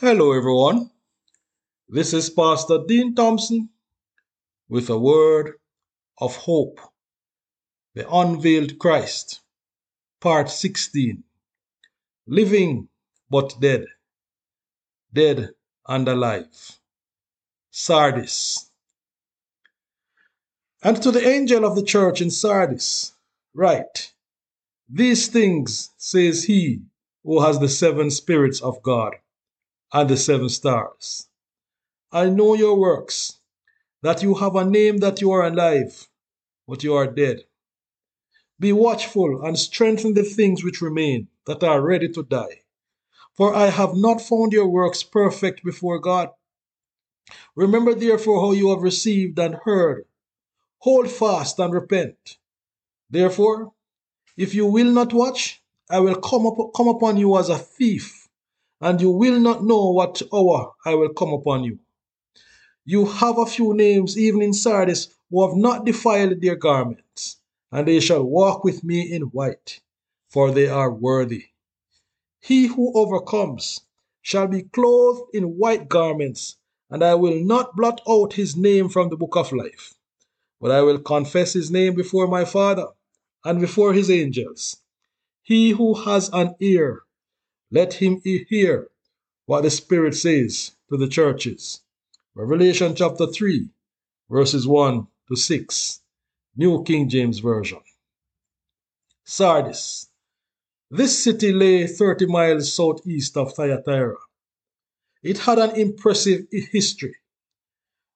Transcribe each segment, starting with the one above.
Hello, everyone. This is Pastor Dean Thompson with a word of hope. The Unveiled Christ, Part 16. Living but dead, dead and alive. Sardis. And to the angel of the church in Sardis, write These things says he who has the seven spirits of God and the seven stars. I know your works, that you have a name that you are alive, but you are dead. Be watchful and strengthen the things which remain, that are ready to die. For I have not found your works perfect before God. Remember therefore how you have received and heard. Hold fast and repent. Therefore, if you will not watch, I will come, up, come upon you as a thief, and you will not know what hour I will come upon you. You have a few names even in Sardis who have not defiled their garments, and they shall walk with me in white, for they are worthy. He who overcomes shall be clothed in white garments, and I will not blot out his name from the book of life, but I will confess his name before my Father and before his angels. He who has an ear, let him hear what the Spirit says to the churches. Revelation chapter 3, verses 1 to 6, New King James Version. Sardis. This city lay 30 miles southeast of Thyatira. It had an impressive history.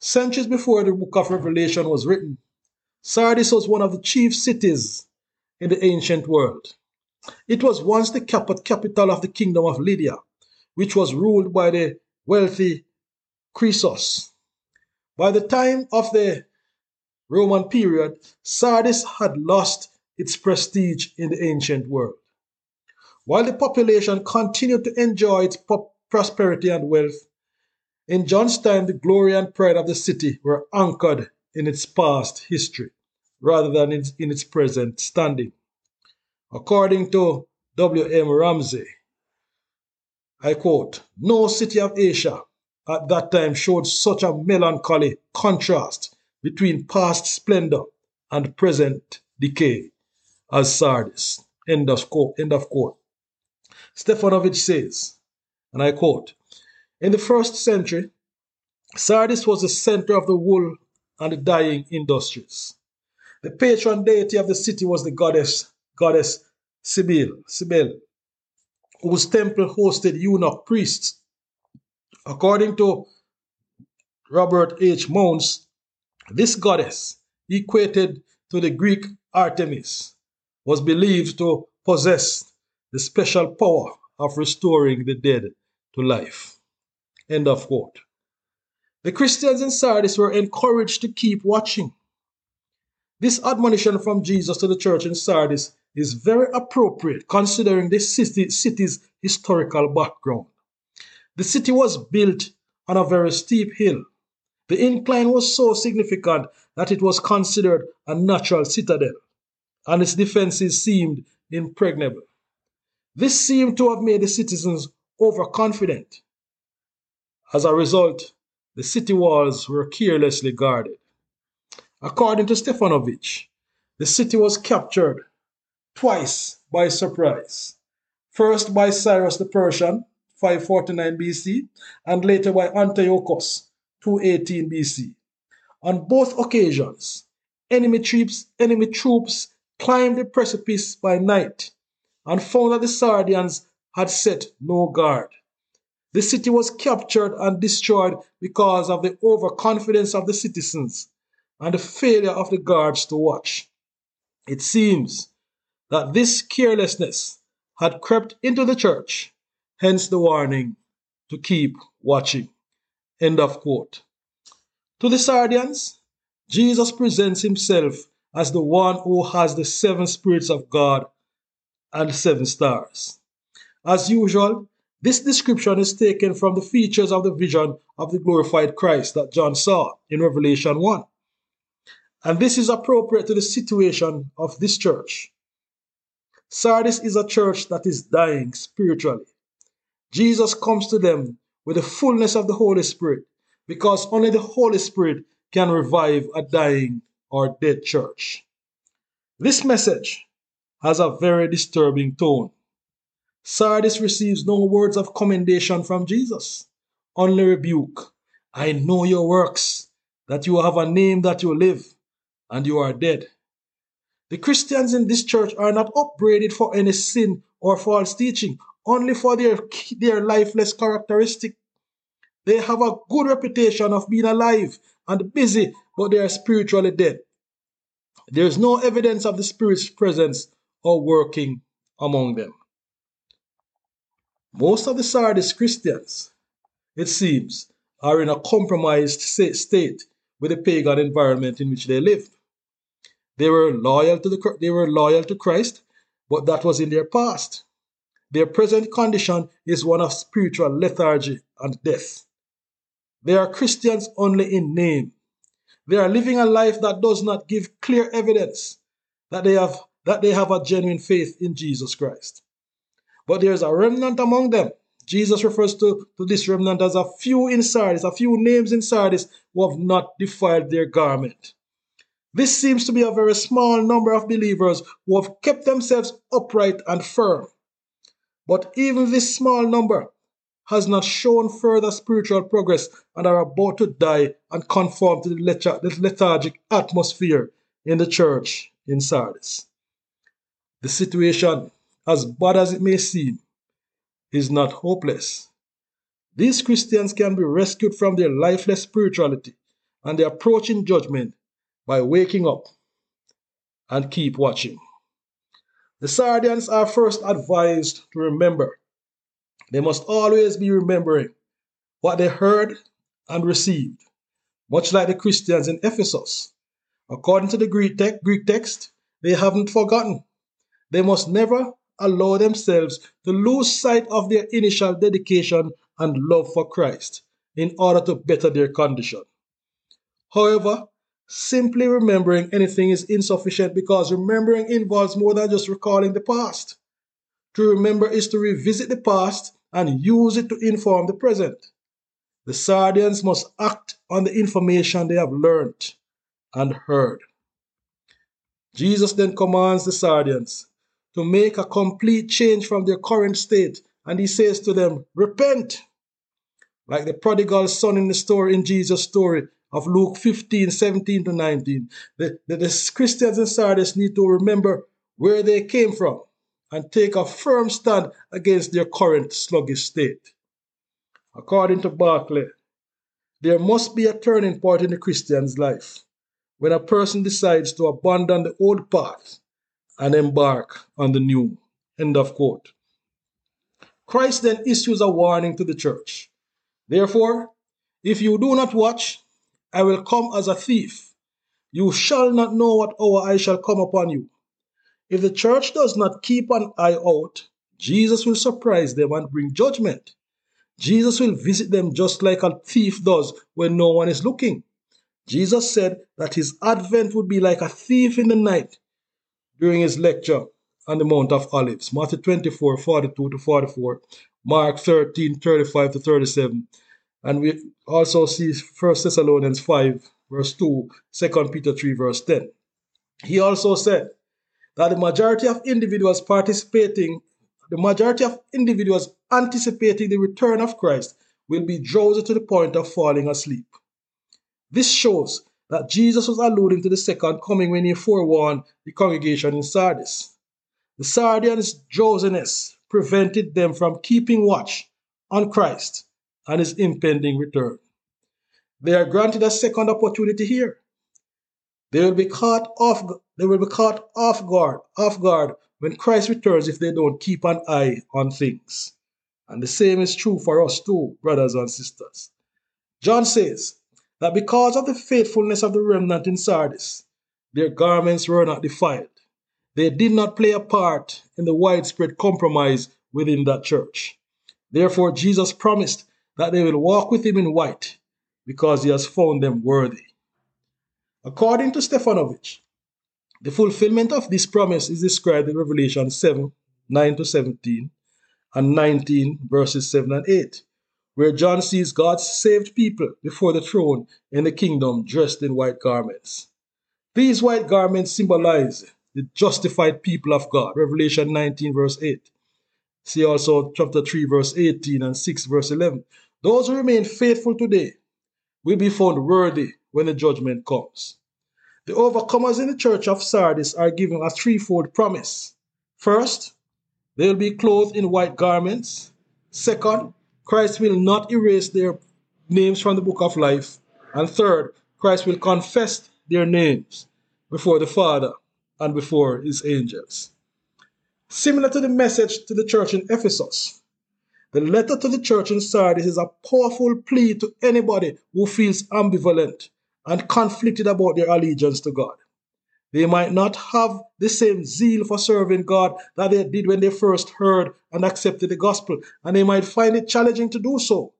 Centuries before the book of Revelation was written, Sardis was one of the chief cities in the ancient world. It was once the capital of the kingdom of Lydia, which was ruled by the wealthy Croesus. By the time of the Roman period, Sardis had lost its prestige in the ancient world. While the population continued to enjoy its prosperity and wealth, in John's time the glory and pride of the city were anchored in its past history rather than in its present standing. According to W.M. Ramsay, I quote, No city of Asia at that time showed such a melancholy contrast between past splendor and present decay as Sardis. End of quote. End of quote. Stefanovic says, and I quote, In the first century, Sardis was the center of the wool and the dyeing industries. The patron deity of the city was the goddess, goddess Sibyl, Cybele, whose temple hosted eunuch priests. According to Robert H. Mounce, this goddess, equated to the Greek Artemis, was believed to possess the special power of restoring the dead to life. End of quote. The Christians in Sardis were encouraged to keep watching. This admonition from Jesus to the church in Sardis is very appropriate considering the city, city's historical background. The city was built on a very steep hill. The incline was so significant that it was considered a natural citadel, and its defenses seemed impregnable. This seemed to have made the citizens overconfident. As a result, the city walls were carelessly guarded. According to Stefanovic, the city was captured twice by surprise. First by Cyrus the Persian, 549 BC, and later by Antiochus, 218 BC. On both occasions, enemy troops, enemy troops climbed the precipice by night and found that the Sardians had set no guard. The city was captured and destroyed because of the overconfidence of the citizens and the failure of the guards to watch. It seems that this carelessness had crept into the church, hence the warning to keep watching. End of quote. To the Sardians, Jesus presents himself as the one who has the seven spirits of God and seven stars. As usual, this description is taken from the features of the vision of the glorified Christ that John saw in Revelation 1. And this is appropriate to the situation of this church. Sardis is a church that is dying spiritually. Jesus comes to them with the fullness of the Holy Spirit because only the Holy Spirit can revive a dying or dead church. This message has a very disturbing tone. Sardis receives no words of commendation from Jesus, only rebuke. I know your works, that you have a name that you live, and you are dead. The Christians in this church are not upbraided for any sin or false teaching, only for their, their lifeless characteristic. They have a good reputation of being alive and busy, but they are spiritually dead. There is no evidence of the Spirit's presence or working among them. Most of the Sardis Christians, it seems, are in a compromised state with the pagan environment in which they live. They were loyal to the they were loyal to Christ, but that was in their past. Their present condition is one of spiritual lethargy and death. They are Christians only in name. They are living a life that does not give clear evidence that they have that they have a genuine faith in Jesus Christ. But there is a remnant among them. Jesus refers to, to this remnant as a few in Sardis, a few names in Sardis who have not defiled their garment. This seems to be a very small number of believers who have kept themselves upright and firm. But even this small number has not shown further spiritual progress and are about to die and conform to the lethargic atmosphere in the church in Sardis. The situation, as bad as it may seem, is not hopeless. These Christians can be rescued from their lifeless spirituality and their approaching judgment by waking up and keep watching. The Sardians are first advised to remember they must always be remembering what they heard and received, much like the Christians in Ephesus. According to the Greek, te- Greek text, they haven't forgotten. They must never allow themselves to lose sight of their initial dedication and love for Christ in order to better their condition. However, simply remembering anything is insufficient because remembering involves more than just recalling the past. To remember is to revisit the past and use it to inform the present. The Sardians must act on the information they have learnt and heard. Jesus then commands the Sardians to make a complete change from their current state, and he says to them, Repent! Like the prodigal son in the story in Jesus' story of Luke 15, 17 to 19. The, the, Christians in Sardis need to remember where they came from and take a firm stand against their current sluggish state. According to Barclay, there must be a turning point in the Christian's life when a person decides to abandon the old path and embark on the new. End of quote. Christ then issues a warning to the church. Therefore, if you do not watch, I will come as a thief. You shall not know what hour I shall come upon you. If the church does not keep an eye out, Jesus will surprise them and bring judgment. Jesus will visit them just like a thief does when no one is looking. Jesus said that his advent would be like a thief in the night during his lecture on the Mount of Olives. Matthew 24, 42 to 44, Mark 13, 35 to 37. And we also see 1 Thessalonians 5, verse 2, 2 Peter 3, verse 10. He also said, that the majority of individuals participating, the majority of individuals anticipating the return of Christ will be drowsy to the point of falling asleep. This shows that Jesus was alluding to the second coming when he forewarned the congregation in Sardis. The Sardians' drowsiness prevented them from keeping watch on Christ and his impending return. They are granted a second opportunity here. They will be caught off they will be caught off guard, off guard when Christ returns if they don't keep an eye on things. And the same is true for us too, brothers and sisters. John says that because of the faithfulness of the remnant in Sardis, their garments were not defiled. They did not play a part in the widespread compromise within that church. Therefore, Jesus promised that they will walk with him in white because he has found them worthy. According to Stefanovic, the fulfillment of this promise is described in Revelation 7 9 to 17 and 19 verses 7 and 8, where John sees God's saved people before the throne in the kingdom dressed in white garments. These white garments symbolize the justified people of God. Revelation 19, verse 8. See also chapter 3, verse 18 and 6, verse 11. Those who remain faithful today will be found worthy when the judgment comes. The overcomers in the church of Sardis are given a threefold promise. First, they will be clothed in white garments. Second, Christ will not erase their names from the book of life. And third, Christ will confess their names before the Father and before his angels. Similar to the message to the church in Ephesus, the letter to the church in Sardis is a powerful plea to anybody who feels ambivalent and conflicted about their allegiance to God. They might not have the same zeal for serving God that they did when they first heard and accepted the gospel, and they might find it challenging to do so.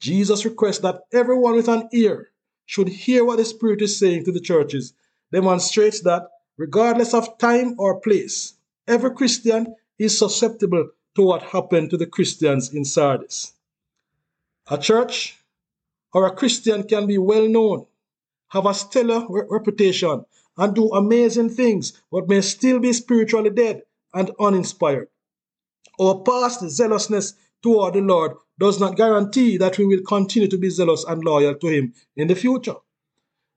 Jesus requests that everyone with an ear should hear what the Spirit is saying to the churches, demonstrates that, regardless of time or place, every Christian is susceptible to what happened to the Christians in Sardis. A church or a Christian can be well known, have a stellar reputation, and do amazing things, but may still be spiritually dead and uninspired. Our past zealousness toward the Lord does not guarantee that we will continue to be zealous and loyal to Him in the future.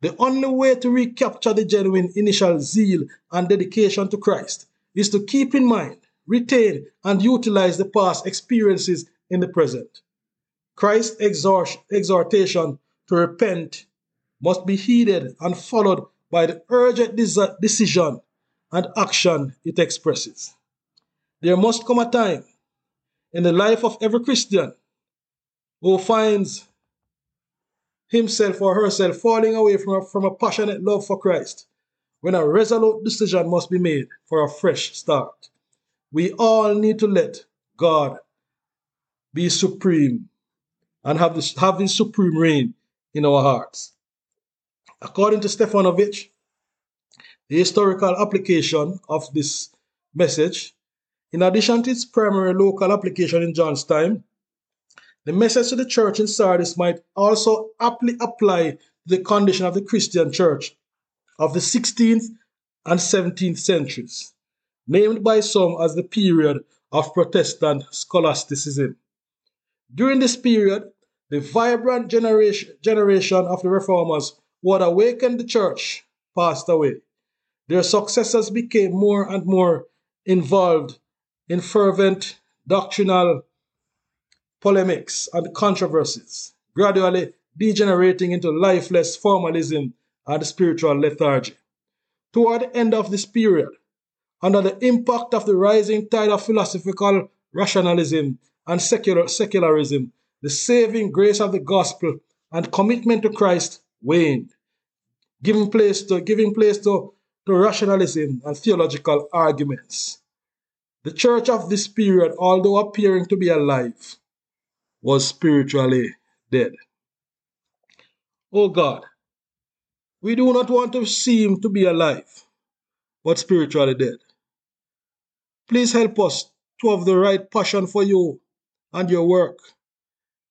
The only way to recapture the genuine initial zeal and dedication to Christ is to keep in mind, retain, and utilize the past experiences in the present. Christ's exhortation to repent must be heeded and followed by the urgent decision and action it expresses. There must come a time in the life of every Christian who finds himself or herself falling away from a, from a passionate love for Christ when a resolute decision must be made for a fresh start. We all need to let God be supreme and have, this, have his supreme reign in our hearts. According to Stefanovic, the historical application of this message, in addition to its primary local application in John's time, the message to the church in Sardis might also aptly apply to the condition of the Christian church of the 16th and 17th centuries, named by some as the period of Protestant scholasticism. During this period, the vibrant generation, generation of the reformers who had awakened the church passed away. Their successors became more and more involved in fervent doctrinal polemics and controversies, gradually degenerating into lifeless formalism and spiritual lethargy. Toward the end of this period, under the impact of the rising tide of philosophical rationalism and secular, secularism, the saving grace of the gospel and commitment to Christ waned, giving place to, giving place to, to rationalism and theological arguments. The church of this period, although appearing to be alive, was spiritually dead. Oh God, we do not want to seem to be alive, but spiritually dead. Please help us to have the right passion for you and your work.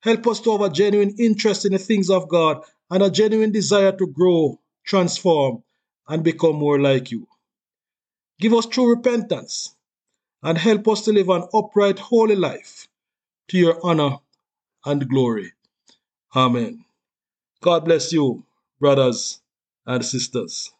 Help us to have a genuine interest in the things of God and a genuine desire to grow, transform, and become more like you. Give us true repentance and help us to live an upright, holy life to your honor and glory. Amen. God bless you, brothers and sisters.